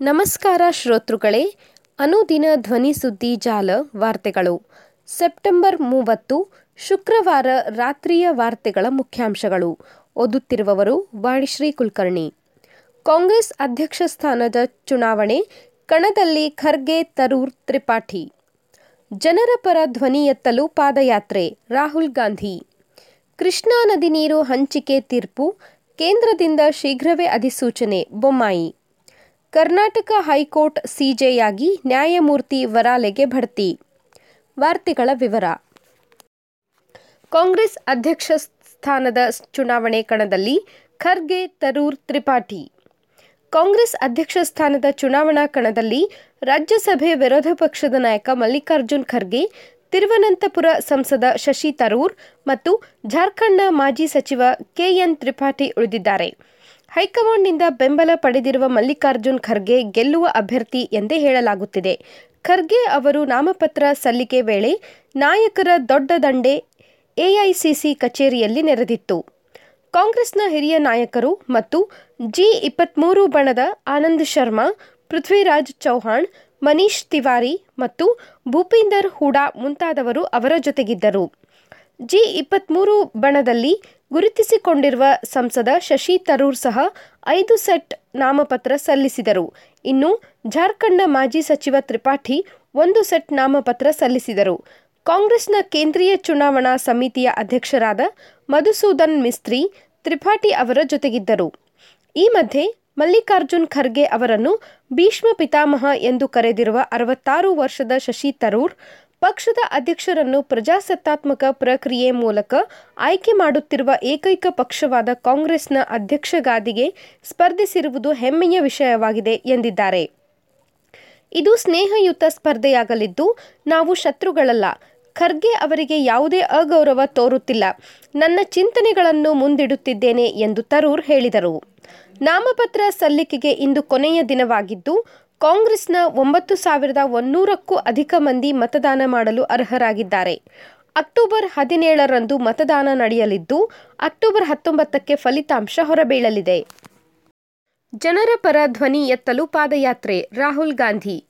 ನಮಸ್ಕಾರ ಶ್ರೋತೃಗಳೇ, ಅನುದಿನ ಧ್ವನಿ ಸುದ್ದಿ ಜಾಲ ವಾರ್ತೆಗಳು. ಸೆಪ್ಟೆಂಬರ್ ಮೂವತ್ತು, ಶುಕ್ರವಾರ ರಾತ್ರಿಯ ವಾರ್ತೆಗಳ ಮುಖ್ಯಾಂಶಗಳು. ಓದುತ್ತಿರುವವರು ವಾಣಿಶ್ರೀ ಕುಲಕರ್ಣಿ. ಕಾಂಗ್ರೆಸ್ ಅಧ್ಯಕ್ಷ ಸ್ಥಾನದ ಚುನಾವಣೆ, ಕಣದಲ್ಲಿ ಖರ್ಗೆ, ತರೂರ್, ತ್ರಿಪಾಠಿ. ಜನರ ಪರ ಧ್ವನಿ ಎತ್ತಲು ಪಾದಯಾತ್ರೆ, ರಾಹುಲ್ ಗಾಂಧಿ. ಕೃಷ್ಣಾ ನದಿ ನೀರು ಹಂಚಿಕೆ ತೀರ್ಪು, ಕೇಂದ್ರದಿಂದ ಶೀಘ್ರವೇ ಅಧಿಸೂಚನೆ, ಬೊಮ್ಮಾಯಿ. ಕರ್ನಾಟಕ ಹೈಕೋರ್ಟ್ ಸಿಜೆಯಾಗಿ ನ್ಯಾಯಮೂರ್ತಿ ವರಾಲೆಗೆ ಬಡ್ತಿ ವಾರ್ತೆಗಳ ವಿವರ. ಕಾಂಗ್ರೆಸ್ ಅಧ್ಯಕ್ಷ ಸ್ಥಾನದ ಚುನಾವಣೆ ಕಣದಲ್ಲಿ ಖರ್ಗೆ, ತರೂರ್, ತ್ರಿಪಾಠಿ. ಕಾಂಗ್ರೆಸ್ ಅಧ್ಯಕ್ಷ ಸ್ಥಾನದ ಚುನಾವಣಾ ಕಣದಲ್ಲಿ ರಾಜ್ಯಸಭೆ ವಿರೋಧ ಪಕ್ಷದ ನಾಯಕ ಮಲ್ಲಿಕಾರ್ಜುನ್ ಖರ್ಗೆ, ತಿರುವನಂತಪುರ ಸಂಸದ ಶಶಿ ತರೂರ್ ಮತ್ತು ಜಾರ್ಖಂಡ್ನ ಮಾಜಿ ಸಚಿವ ಕೆಎನ್ ತ್ರಿಪಾಠಿ ಉಳಿದಿದ್ದಾರೆ. ಹೈಕಮಾಂಡ್ನಿಂದ ಬೆಂಬಲ ಪಡೆದಿರುವ ಮಲ್ಲಿಕಾರ್ಜುನ್ ಖರ್ಗೆ ಗೆಲ್ಲುವ ಅಭ್ಯರ್ಥಿ ಎಂದೇ ಹೇಳಲಾಗುತ್ತಿದೆ. ಖರ್ಗೆ ಅವರು ನಾಮಪತ್ರ ಸಲ್ಲಿಕೆ ವೇಳೆ ನಾಯಕರ ದೊಡ್ಡ ದಂಡೆ ಎಐಸಿಸಿ ಕಚೇರಿಯಲ್ಲಿ ನೆರೆದಿತ್ತು. ಕಾಂಗ್ರೆಸ್ನ ಹಿರಿಯ ನಾಯಕರು ಮತ್ತು ಜಿ ಇಪ್ಪತ್ಮೂರು ಬಣದ ಆನಂದ್ ಶರ್ಮಾ, ಪೃಥ್ವಿರಾಜ್ ಚೌಹಾಣ್, ಮನೀಶ್ ತಿವಾರಿ ಮತ್ತು ಭೂಪಿಂದರ್ ಹೂಡಾ ಮುಂತಾದವರು ಅವರ ಜೊತೆಗಿದ್ದರು. ಜಿ ಇಪ್ಪತ್ಮೂರು ಬಣದಲ್ಲಿ ಗುರುತಿಸಿಕೊಂಡಿರುವ ಸಂಸದ ಶಶಿ ತರೂರ್ ಸಹ ಐದು ಸೆಟ್ ನಾಮಪತ್ರ ಸಲ್ಲಿಸಿದರು. ಇನ್ನು ಜಾರ್ಖಂಡ್ನ ಮಾಜಿ ಸಚಿವ ತ್ರಿಪಾಠಿ ಒಂದು ಸೆಟ್ ನಾಮಪತ್ರ ಸಲ್ಲಿಸಿದರು. ಕಾಂಗ್ರೆಸ್ನ ಕೇಂದ್ರೀಯ ಚುನಾವಣಾ ಸಮಿತಿಯ ಅಧ್ಯಕ್ಷರಾದ ಮಧುಸೂದನ್ ಮಿಸ್ತ್ರಿ ತ್ರಿಪಾಠಿ ಅವರ ಜೊತೆಗಿದ್ದರು. ಈ ಮಧ್ಯೆ ಮಲ್ಲಿಕಾರ್ಜುನ್ ಖರ್ಗೆ ಅವರನ್ನು ಭೀಷ್ಮ ಪಿತಾಮಹ ಎಂದು ಕರೆದಿರುವ ಅರವತ್ತಾರು ವರ್ಷದ ಶಶಿ ತರೂರ್ ಪಕ್ಷದ ಅಧ್ಯಕ್ಷರನ್ನು ಪ್ರಜಾಸತ್ತಾತ್ಮಕ ಪ್ರಕ್ರಿಯೆ ಮೂಲಕ ಆಯ್ಕೆ ಮಾಡುತ್ತಿರುವ ಏಕೈಕ ಪಕ್ಷವಾದ ಕಾಂಗ್ರೆಸ್ನ ಅಧ್ಯಕ್ಷಗಾದಿಗೆ ಸ್ಪರ್ಧಿಸಿರುವುದು ಹೆಮ್ಮೆಯ ವಿಷಯವಾಗಿದೆ ಎಂದಿದ್ದಾರೆ. ಇದು ಸ್ನೇಹಯುತ ಸ್ಪರ್ಧೆಯಾಗಲಿದ್ದು ನಾವು ಶತ್ರುಗಳಲ್ಲ. ಖರ್ಗೆ ಅವರಿಗೆ ಯಾವುದೇ ಅಗೌರವ ತೋರುತ್ತಿಲ್ಲ. ನನ್ನ ಚಿಂತನೆಗಳನ್ನು ಮುಂದಿಡುತ್ತಿದ್ದೇನೆ ಎಂದು ತರೂರ್ ಹೇಳಿದರು. ನಾಮಪತ್ರ ಸಲ್ಲಿಕೆಗೆ ಇಂದು ಕೊನೆಯ ದಿನವಾಗಿದ್ದು ಕಾಂಗ್ರೆಸ್ನ ಒಂಬತ್ತು ಸಾವಿರದ ಒನ್ನೂರಕ್ಕೂ ಅಧಿಕ ಮಂದಿ ಮತದಾನ ಮಾಡಲು ಅರ್ಹರಾಗಿದ್ದಾರೆ. ಅಕ್ಟೋಬರ್ ಹದಿನೇಳರಂದು ಮತದಾನ ನಡೆಯಲಿದ್ದು, ಅಕ್ಟೋಬರ್ ಹತ್ತೊಂಬತ್ತಕ್ಕೆ ಫಲಿತಾಂಶ ಹೊರಬೀಳಲಿದೆ. ಜನರ ಪರ ಧ್ವನಿ ಎತ್ತಲು ಪಾದಯಾತ್ರೆ, ರಾಹುಲ್ ಗಾಂಧಿ.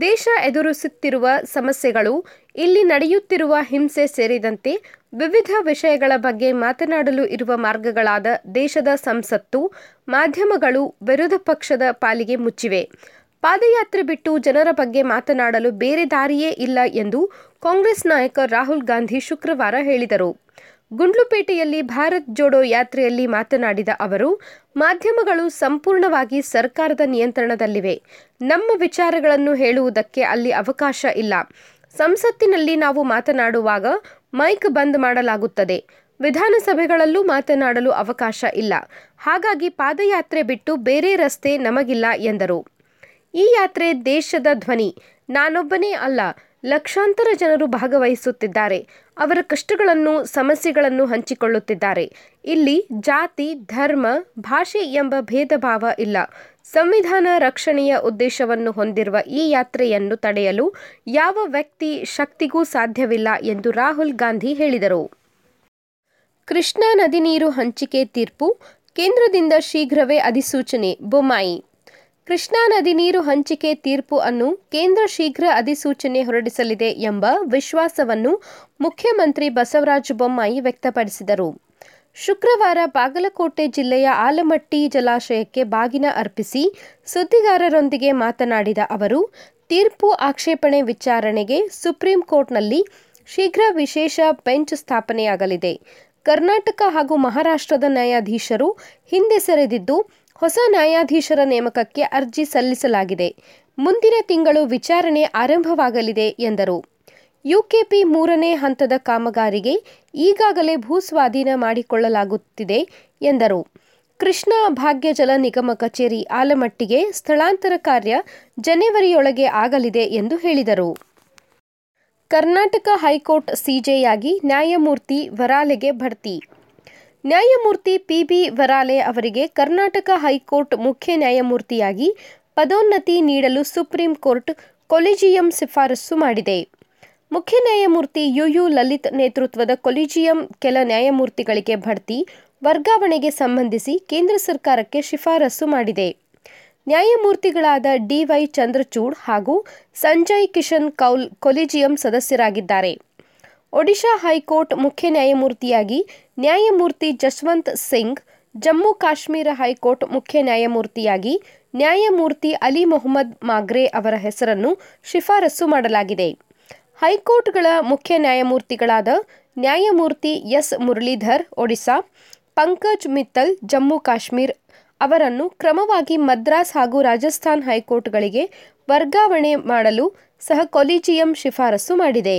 ದೇಶ ಎದುರಿಸುತ್ತಿರುವ ಸಮಸ್ಯೆಗಳು, ಇಲ್ಲಿ ನಡೆಯುತ್ತಿರುವ ಹಿಂಸೆ ಸೇರಿದಂತೆ ವಿವಿಧ ವಿಷಯಗಳ ಬಗ್ಗೆ ಮಾತನಾಡಲು ಇರುವ ಮಾರ್ಗಗಳಾದ ದೇಶದ ಸಂಸತ್ತು, ಮಾಧ್ಯಮಗಳು ವಿರೋಧ ಪಕ್ಷದ ಪಾಲಿಗೆ ಮುಚ್ಚಿವೆ. ಪಾದಯಾತ್ರೆ ಬಿಟ್ಟು ಜನರ ಬಗ್ಗೆ ಮಾತನಾಡಲು ಬೇರೆ ದಾರಿಯೇ ಇಲ್ಲ ಎಂದು ಕಾಂಗ್ರೆಸ್ ನಾಯಕ ರಾಹುಲ್ ಗಾಂಧಿ ಶುಕ್ರವಾರ ಹೇಳಿದರು. ಗುಂಡ್ಲುಪೇಟೆಯಲ್ಲಿ ಭಾರತ್ ಜೋಡೋ ಯಾತ್ರೆಯಲ್ಲಿ ಮಾತನಾಡಿದ ಅವರು, ಮಾಧ್ಯಮಗಳು ಸಂಪೂರ್ಣವಾಗಿ ಸರ್ಕಾರದ ನಿಯಂತ್ರಣದಲ್ಲಿವೆ. ನಮ್ಮ ವಿಚಾರಗಳನ್ನು ಹೇಳುವುದಕ್ಕೆ ಅಲ್ಲಿ ಅವಕಾಶ ಇಲ್ಲ. ಸಂಸತ್ತಿನಲ್ಲಿ ನಾವು ಮಾತನಾಡುವಾಗ ಮೈಕ್ ಬಂದ್ ಮಾಡಲಾಗುತ್ತದೆ. ವಿಧಾನಸಭೆಗಳಲ್ಲೂ ಮಾತನಾಡಲು ಅವಕಾಶ ಇಲ್ಲ. ಹಾಗಾಗಿ ಪಾದಯಾತ್ರೆ ಬಿಟ್ಟು ಬೇರೆ ರಸ್ತೆ ನಮಗಿಲ್ಲ ಎಂದರು. ಈ ಯಾತ್ರೆ ದೇಶದ ಧ್ವನಿ. ನಾನೊಬ್ಬನೇ ಅಲ್ಲ, ಲಕ್ಷಾಂತರ ಜನರು ಭಾಗವಹಿಸುತ್ತಿದ್ದಾರೆ. ಅವರ ಕಷ್ಟಗಳನ್ನು, ಸಮಸ್ಯೆಗಳನ್ನು ಹಂಚಿಕೊಳ್ಳುತ್ತಿದ್ದಾರೆ. ಇಲ್ಲಿ ಜಾತಿ, ಧರ್ಮ, ಭಾಷೆ ಎಂಬ ಭೇದ ಇಲ್ಲ. ಸಂವಿಧಾನ ರಕ್ಷಣೆಯ ಉದ್ದೇಶವನ್ನು ಹೊಂದಿರುವ ಈ ಯಾತ್ರೆಯನ್ನು ತಡೆಯಲು ಯಾವ ವ್ಯಕ್ತಿ ಶಕ್ತಿಗೂ ಸಾಧ್ಯವಿಲ್ಲ ಎಂದು ರಾಹುಲ್ ಗಾಂಧಿ ಹೇಳಿದರು. ಕೃಷ್ಣಾ ನದಿ ನೀರು ಹಂಚಿಕೆ ತೀರ್ಪು ಕೇಂದ್ರದಿಂದ ಶೀಘ್ರವೇ ಅಧಿಸೂಚನೆ, ಬೊಮ್ಮಾಯಿ. ಕೃಷ್ಣಾ ನದಿ ನೀರು ಹಂಚಿಕೆ ತೀರ್ಪು ಅನ್ನು ಕೇಂದ್ರ ಶೀಘ್ರ ಅಧಿಸೂಚನೆ ಹೊರಡಿಸಲಿದೆ ಎಂಬ ವಿಶ್ವಾಸವನ್ನು ಮುಖ್ಯಮಂತ್ರಿ ಬಸವರಾಜ ಬೊಮ್ಮಾಯಿ ವ್ಯಕ್ತಪಡಿಸಿದರು. ಶುಕ್ರವಾರ ಬಾಗಲಕೋಟೆ ಜಿಲ್ಲೆಯ ಆಲಮಟ್ಟಿ ಜಲಾಶಯಕ್ಕೆ ಬಾಗಿನ ಅರ್ಪಿಸಿ ಸುದ್ದಿಗಾರರೊಂದಿಗೆ ಮಾತನಾಡಿದ ಅವರು, ತೀರ್ಪು ಆಕ್ಷೇಪಣೆ ವಿಚಾರಣೆಗೆ ಸುಪ್ರೀಂ ಕೋರ್ಟ್ನಲ್ಲಿ ಶೀಘ್ರ ವಿಶೇಷ ಬೆಂಚ್ ಸ್ಥಾಪನೆಯಾಗಲಿದೆ. ಕರ್ನಾಟಕ ಹಾಗೂ ಮಹಾರಾಷ್ಟ್ರದ ನ್ಯಾಯಾಧೀಶರು ಹಿಂದೆ ಸರಿದಿದ್ದು ಹೊಸ ನ್ಯಾಯಾಧೀಶರ ನೇಮಕಕ್ಕೆ ಅರ್ಜಿ ಸಲ್ಲಿಸಲಾಗಿದೆ. ಮುಂದಿನ ತಿಂಗಳು ವಿಚಾರಣೆ ಆರಂಭವಾಗಲಿದೆ ಎಂದರು. ಯುಕೆಪಿ ಮೂರನೇ ಹಂತದ ಕಾಮಗಾರಿಗೆ ಈಗಾಗಲೇ ಭೂಸ್ವಾಧೀನ ಮಾಡಿಕೊಳ್ಳಲಾಗುತ್ತಿದೆ ಎಂದರು. ಕೃಷ್ಣಾ ಭಾಗ್ಯ ಜಲ ನಿಗಮ ಕಚೇರಿ ಆಲಮಟ್ಟಿಗೆ ಸ್ಥಳಾಂತರ ಕಾರ್ಯ ಜನವರಿಯೊಳಗೆ ಆಗಲಿದೆ ಎಂದು ಹೇಳಿದರು. ಕರ್ನಾಟಕ ಹೈಕೋರ್ಟ್ ಸಿಜೆಯಾಗಿ ನ್ಯಾಯಮೂರ್ತಿ ವರಾಲೆಗೆ ಬಡ್ತಿ ನ್ಯಾಯಮೂರ್ತಿ ಪಿಬಿ ವರಾಲೆ ಅವರಿಗೆ ಕರ್ನಾಟಕ ಹೈಕೋರ್ಟ್ ಮುಖ್ಯ ನ್ಯಾಯಮೂರ್ತಿಯಾಗಿ ಪದೋನ್ನತಿ ನೀಡಲು ಸುಪ್ರೀಂ ಕೋರ್ಟ್ ಕೊಲಿಜಿಯಂ ಶಿಫಾರಸು ಮಾಡಿದೆ. ಮುಖ್ಯ ನ್ಯಾಯಮೂರ್ತಿ ಯುಯು ಲಲಿತ್ ನೇತೃತ್ವದ ಕೊಲಿಜಿಯಂ ಕೆಲ ನ್ಯಾಯಮೂರ್ತಿಗಳಿಗೆ ಬಡ್ತಿ ವರ್ಗಾವಣೆಗೆ ಸಂಬಂಧಿಸಿ ಕೇಂದ್ರ ಸರ್ಕಾರಕ್ಕೆ ಶಿಫಾರಸು ಮಾಡಿದೆ. ನ್ಯಾಯಮೂರ್ತಿಗಳಾದ ಡಿವೈ ಚಂದ್ರಚೂಡ್ ಹಾಗೂ ಸಂಜಯ್ ಕಿಶನ್ ಕೌಲ್ ಕೊಲಿಜಿಯಂ ಸದಸ್ಯರಾಗಿದ್ದಾರೆ. ಒಡಿಶಾ ಹೈಕೋರ್ಟ್ ಮುಖ್ಯ ನ್ಯಾಯಮೂರ್ತಿಯಾಗಿ ನ್ಯಾಯಮೂರ್ತಿ ಜಸ್ವಂತ್ ಸಿಂಗ್, ಜಮ್ಮು ಕಾಶ್ಮೀರ ಹೈಕೋರ್ಟ್ ಮುಖ್ಯ ನ್ಯಾಯಮೂರ್ತಿಯಾಗಿ ನ್ಯಾಯಮೂರ್ತಿ ಅಲಿ ಮೊಹಮ್ಮದ್ ಮಾಗ್ರೆ ಅವರ ಹೆಸರನ್ನು ಶಿಫಾರಸು ಮಾಡಲಾಗಿದೆ. ಹೈಕೋರ್ಟ್ಗಳ ಮುಖ್ಯ ನ್ಯಾಯಮೂರ್ತಿಗಳಾದ ನ್ಯಾಯಮೂರ್ತಿ ಎಸ್ ಮುರಳೀಧರ್, ಒಡಿಶಾ, ಪಂಕಜ್ ಮಿತ್ತಲ್, ಜಮ್ಮು ಕಾಶ್ಮೀರ್ ಅವರನ್ನು ಕ್ರಮವಾಗಿ ಮದ್ರಾಸ್ ಹಾಗೂ ರಾಜಸ್ಥಾನ್ ಹೈಕೋರ್ಟ್ಗಳಿಗೆ ವರ್ಗಾವಣೆ ಮಾಡಲು ಸಹ ಕೊಲಿಜಿಯಂ ಶಿಫಾರಸು ಮಾಡಿದೆ.